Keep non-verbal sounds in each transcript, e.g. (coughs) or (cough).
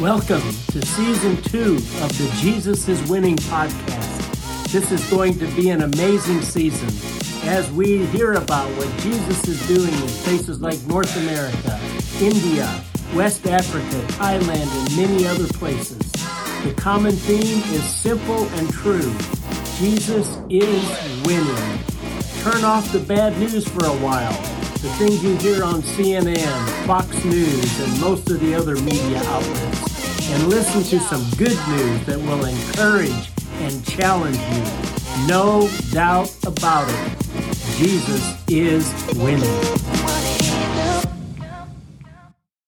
Welcome to season two of the Jesus is Winning podcast. This is going to be an amazing season as we hear about what Jesus is doing in places like North America, India, West Africa, Thailand, and many other places. The common theme is simple and true. Jesus is winning. Turn off the bad news for a while. The things you hear on CNN, Fox News, and most of the other media outlets and listen to some good news that will encourage and challenge you. No doubt about it. Jesus is winning.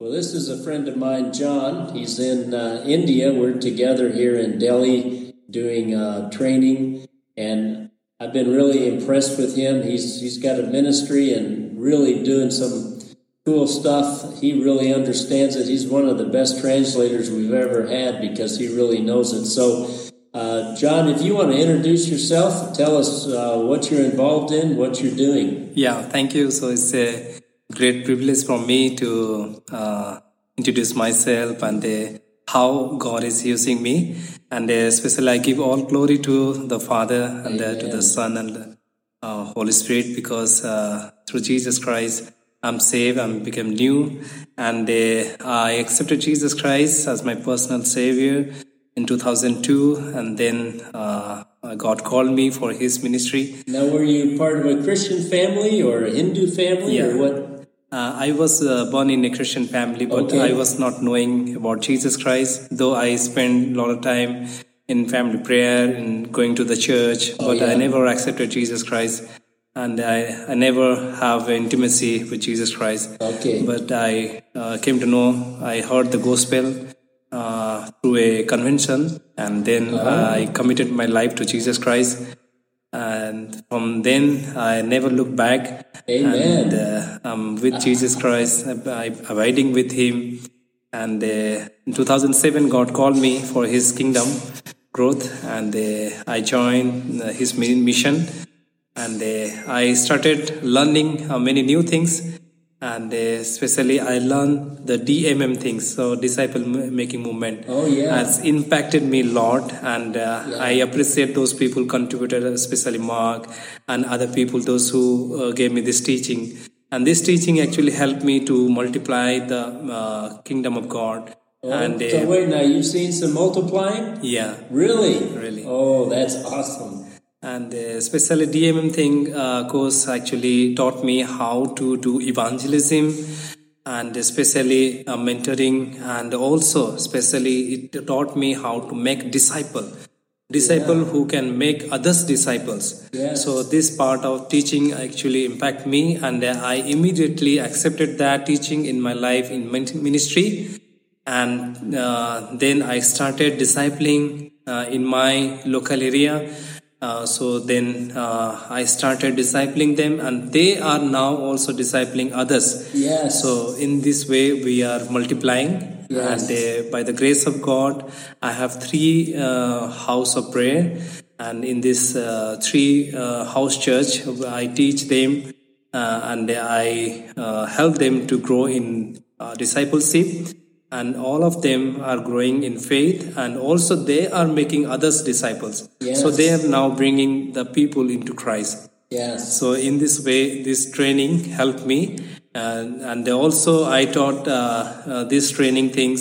Well, this is a friend of mine, John. He's in uh, India. We're together here in Delhi doing uh, training, and I've been really impressed with him. He's he's got a ministry and really doing some cool stuff. He really understands it. He's one of the best translators we've ever had because he really knows it. So, uh, John, if you want to introduce yourself, tell us uh, what you're involved in, what you're doing. Yeah, thank you. So it's a great privilege for me to uh, introduce myself and uh, how God is using me. And uh, especially, I give all glory to the Father and uh, to the Son and Holy Spirit because through Jesus Christ, I'm saved, I'm become new, and uh, I accepted Jesus Christ as my personal Savior in 2002, and then uh, God called me for His ministry. Now, were you part of a Christian family or a Hindu family, yeah. or what? Uh, I was uh, born in a Christian family, but okay. I was not knowing about Jesus Christ. Though I spent a lot of time in family prayer and going to the church, oh, but yeah. I never accepted Jesus Christ and I, I never have intimacy with Jesus Christ. Okay. But I uh, came to know, I heard the gospel uh, through a convention, and then uh-huh. I committed my life to Jesus Christ. And from then, I never looked back. Amen. And uh, I'm with Jesus Christ, I'm abiding with Him. And uh, in 2007, God called me for His kingdom growth, and uh, I joined His mission and uh, I started learning uh, many new things. And uh, especially I learned the DMM things so disciple making movement. Oh yeah. Has impacted me a lot. And uh, yeah. I appreciate those people contributed especially Mark and other people those who uh, gave me this teaching. And this teaching actually helped me to multiply the uh, kingdom of God. Oh, and so wait now you've seen some multiplying? Yeah. Really? Really. Oh that's awesome and especially DMM thing uh, course actually taught me how to do evangelism and especially uh, mentoring and also especially it taught me how to make disciple disciple yeah. who can make others disciples yes. so this part of teaching actually impact me and i immediately accepted that teaching in my life in ministry and uh, then i started discipling uh, in my local area uh, so then uh, I started discipling them, and they are now also discipling others. Yes. So in this way, we are multiplying, yes. and uh, by the grace of God, I have three uh, house of prayer, and in this uh, three house church, I teach them, and I help them to grow in discipleship and all of them are growing in faith and also they are making others disciples. Yes. so they are now bringing the people into christ. Yes. So in this way this training helped me. And, and also i taught uh, uh, this training things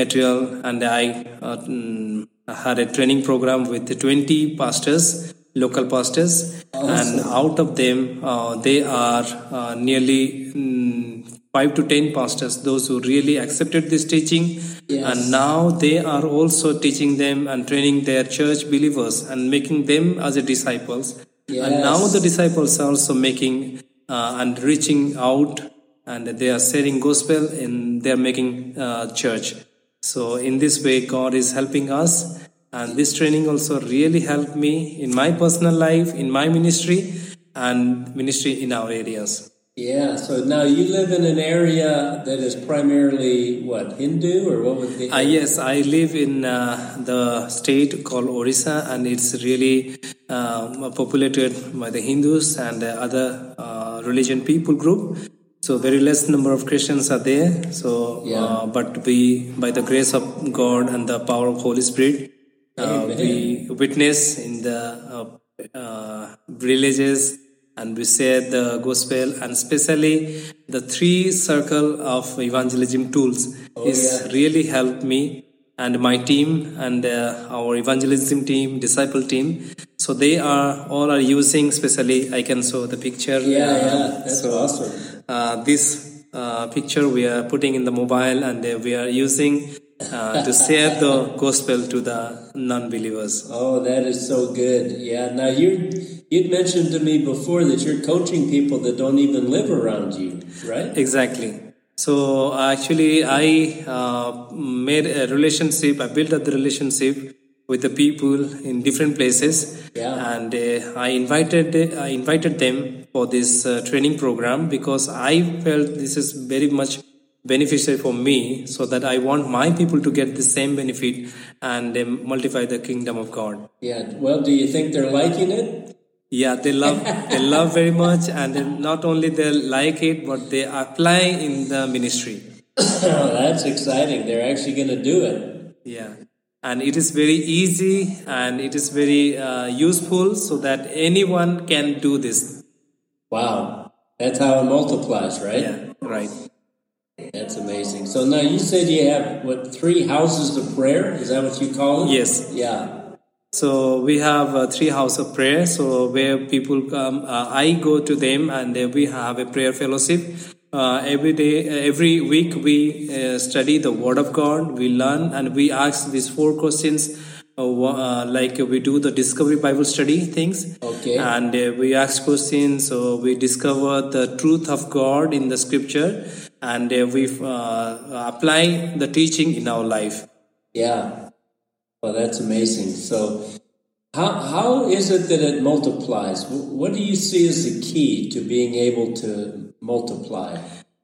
material and i uh, mm, had a training program with 20 pastors local pastors. Awesome. and out of them uh, they are uh, nearly mm, five to ten pastors, those who really accepted this teaching, yes. and now they are also teaching them and training their church believers and making them as a disciples. Yes. And now the disciples are also making uh, and reaching out, and they are sharing gospel and they are making uh, church. So in this way, God is helping us, and this training also really helped me in my personal life, in my ministry, and ministry in our areas. Yeah, so now you live in an area that is primarily what Hindu or what would be? Uh, yes, I live in uh, the state called Orissa, and it's really uh, populated by the Hindus and other uh, religion people group. So very less number of Christians are there. So, Yeah. uh, but we, by the grace of God and the power of Holy Spirit, uh, we witness in the uh, uh, villages and we share the gospel and especially the three circle of evangelism tools is yeah. really helped me and my team and uh, our evangelism team disciple team so they are all are using especially i can show the picture Yeah, Uh, yeah, that's so, awesome. uh, this uh, picture we are putting in the mobile and uh, we are using uh, to share the gospel to the non-believers Oh, that is so good. Yeah. Now you you'd mentioned to me before that you're coaching people that don't even live around you, right? Exactly. So actually, I uh, made a relationship. I built up the relationship with the people in different places, Yeah. and uh, I invited I invited them for this uh, training program because I felt this is very much beneficial for me, so that I want my people to get the same benefit and uh, multiply the kingdom of God. Yeah. Well, do you think they're liking it? Yeah, they love they love very much, and not only they like it, but they apply in the ministry. (coughs) Oh, that's exciting. They're actually going to do it. Yeah, and it is very easy and it is very uh, useful, so that anyone can do this. Wow. That's how it multiplies, right? Yeah, right. That's amazing. So now you said you have what three houses of prayer? Is that what you call them? Yes. Yeah. So we have uh, three house of prayer. So where people come, uh, I go to them, and uh, we have a prayer fellowship. Uh, every day, uh, every week, we uh, study the Word of God. We learn, and we ask these four questions. Uh, uh, like we do the discovery Bible study things, Okay. and uh, we ask questions. So we discover the truth of God in the Scripture, and uh, we uh, apply the teaching in our life. Yeah. Well, that's amazing. So, how how is it that it multiplies? What do you see as the key to being able to multiply?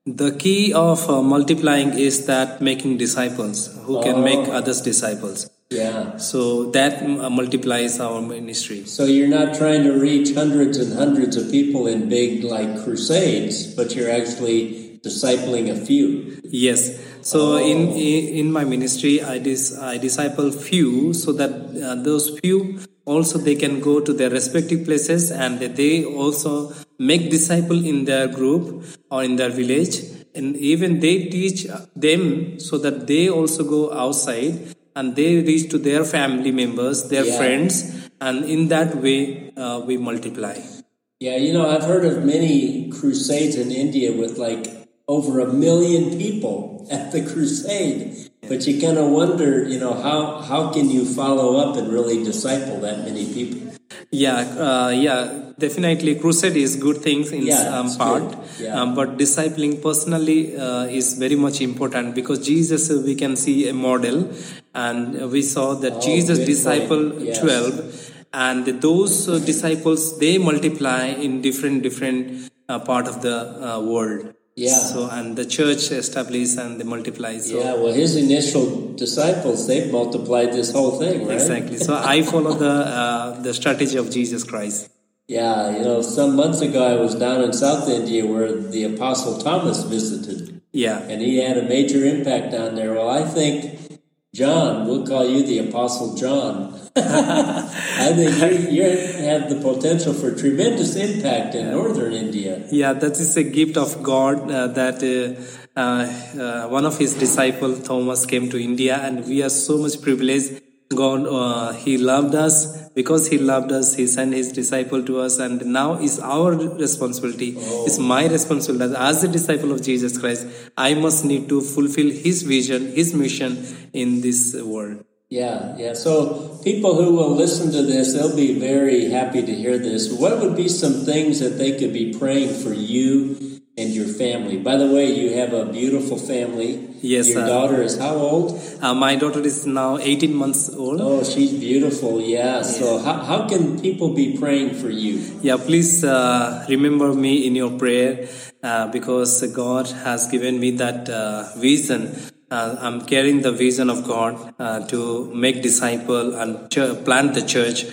The key of uh, multiplying is that making disciples who can Oh. make others disciples. Yeah. So that uh, multiplies our ministry. So you're not trying to reach hundreds and hundreds of people in big like crusades, but you're actually discipling a few. Yes. So in, in in my ministry, I dis, I disciple few so that uh, those few also they can go to their respective places and they also make disciple in their group or in their village and even they teach them so that they also go outside and they reach to their family members their Yeah. friends and in that way uh, we multiply Yeah, you know, I've heard of many crusades in India with like over a million people at the crusade. But you kind of wonder, you know, how how can you follow up and really disciple that many people? Yeah, uh, yeah, definitely. Crusade is good things in Yeah, some part. Yeah. um, but discipling personally uh, is very much important because Jesus, uh, we can see a model, and we saw that Oh, Jesus good discipled. Yes. twelve, and those uh, disciples they multiply in different different uh, part of the uh, world. Yeah. So and the church establishes and they multiply. So Yeah, well, his initial disciples they've multiplied this whole thing, right? exactly. So I follow the uh, the strategy of Jesus Christ. Yeah, you know, some months ago I was down in South India where the Apostle Thomas visited, Yeah. and he had a major impact down there. Well, I think John, we'll call you the Apostle John. (laughs) I think you, you have the potential for tremendous impact in northern India. Yeah, that is a gift of God uh, that uh, uh, uh, one of his disciples, Thomas came to India, and we are so much privileged. God, uh, He loved us because He loved us. He sent His disciple to us, and now is our responsibility. It's my responsibility as a disciple of Jesus Christ. I must need to fulfill His vision, His mission in this world. Yeah, yeah. So people who will listen to this, they'll be very happy to hear this. What would be some things that they could be praying for you and your family? By the way, you have a beautiful family. Yes, Your sir. daughter is how old? Uh, my daughter is now 18 months old. Oh, she's beautiful. Yeah. So how, how can people be praying for you? Yeah, please uh, remember me in your prayer uh, because God has given me that uh, vision. Uh, I'm carrying the vision of God uh, to make disciple and ch- plant the church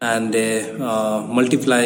and uh, uh, multiply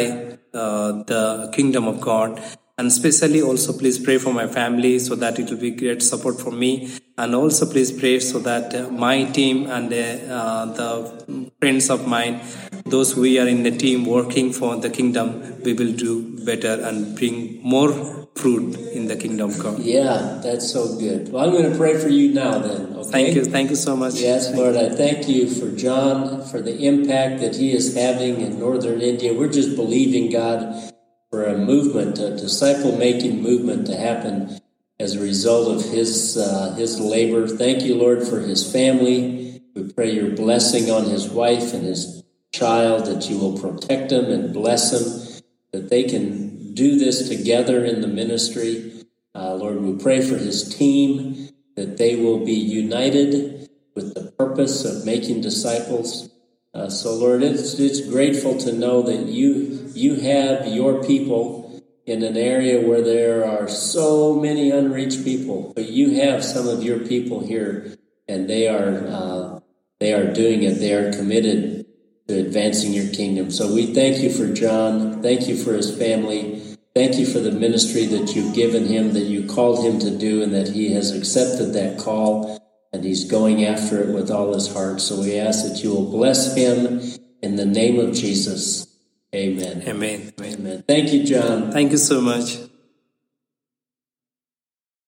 uh, the kingdom of God. And especially also please pray for my family so that it will be great support for me. And also please pray so that uh, my team and the friends of mine, those we are in the team working for the kingdom, we will do better and bring more fruit in the kingdom come. Yeah, that's so good. Well, I'm going to pray for you now then. Okay? Thank you. Thank you so much. Yes, Lord, I thank you for John, for the impact that he is having in northern India. We're just believing, God, for a movement, a disciple making movement to happen as a result of his, uh, his labor. Thank you, Lord, for his family. We pray your blessing on his wife and his child, that you will protect him and bless him, that they can do this together in the ministry. Uh, Lord, we pray for his team, that they will be united with the purpose of making disciples. Uh, so, Lord, it's, it's grateful to know that you you have your people in an area where there are so many unreached people, but you have some of your people here, and they are uh, they are doing it. They are committed advancing your kingdom. So we thank you for John. Thank you for his family. Thank you for the ministry that you've given him, that you called him to do, and that he has accepted that call and he's going after it with all his heart. So we ask that you will bless him in the name of Jesus. Amen. Amen. Amen. Thank you, John. Thank you so much.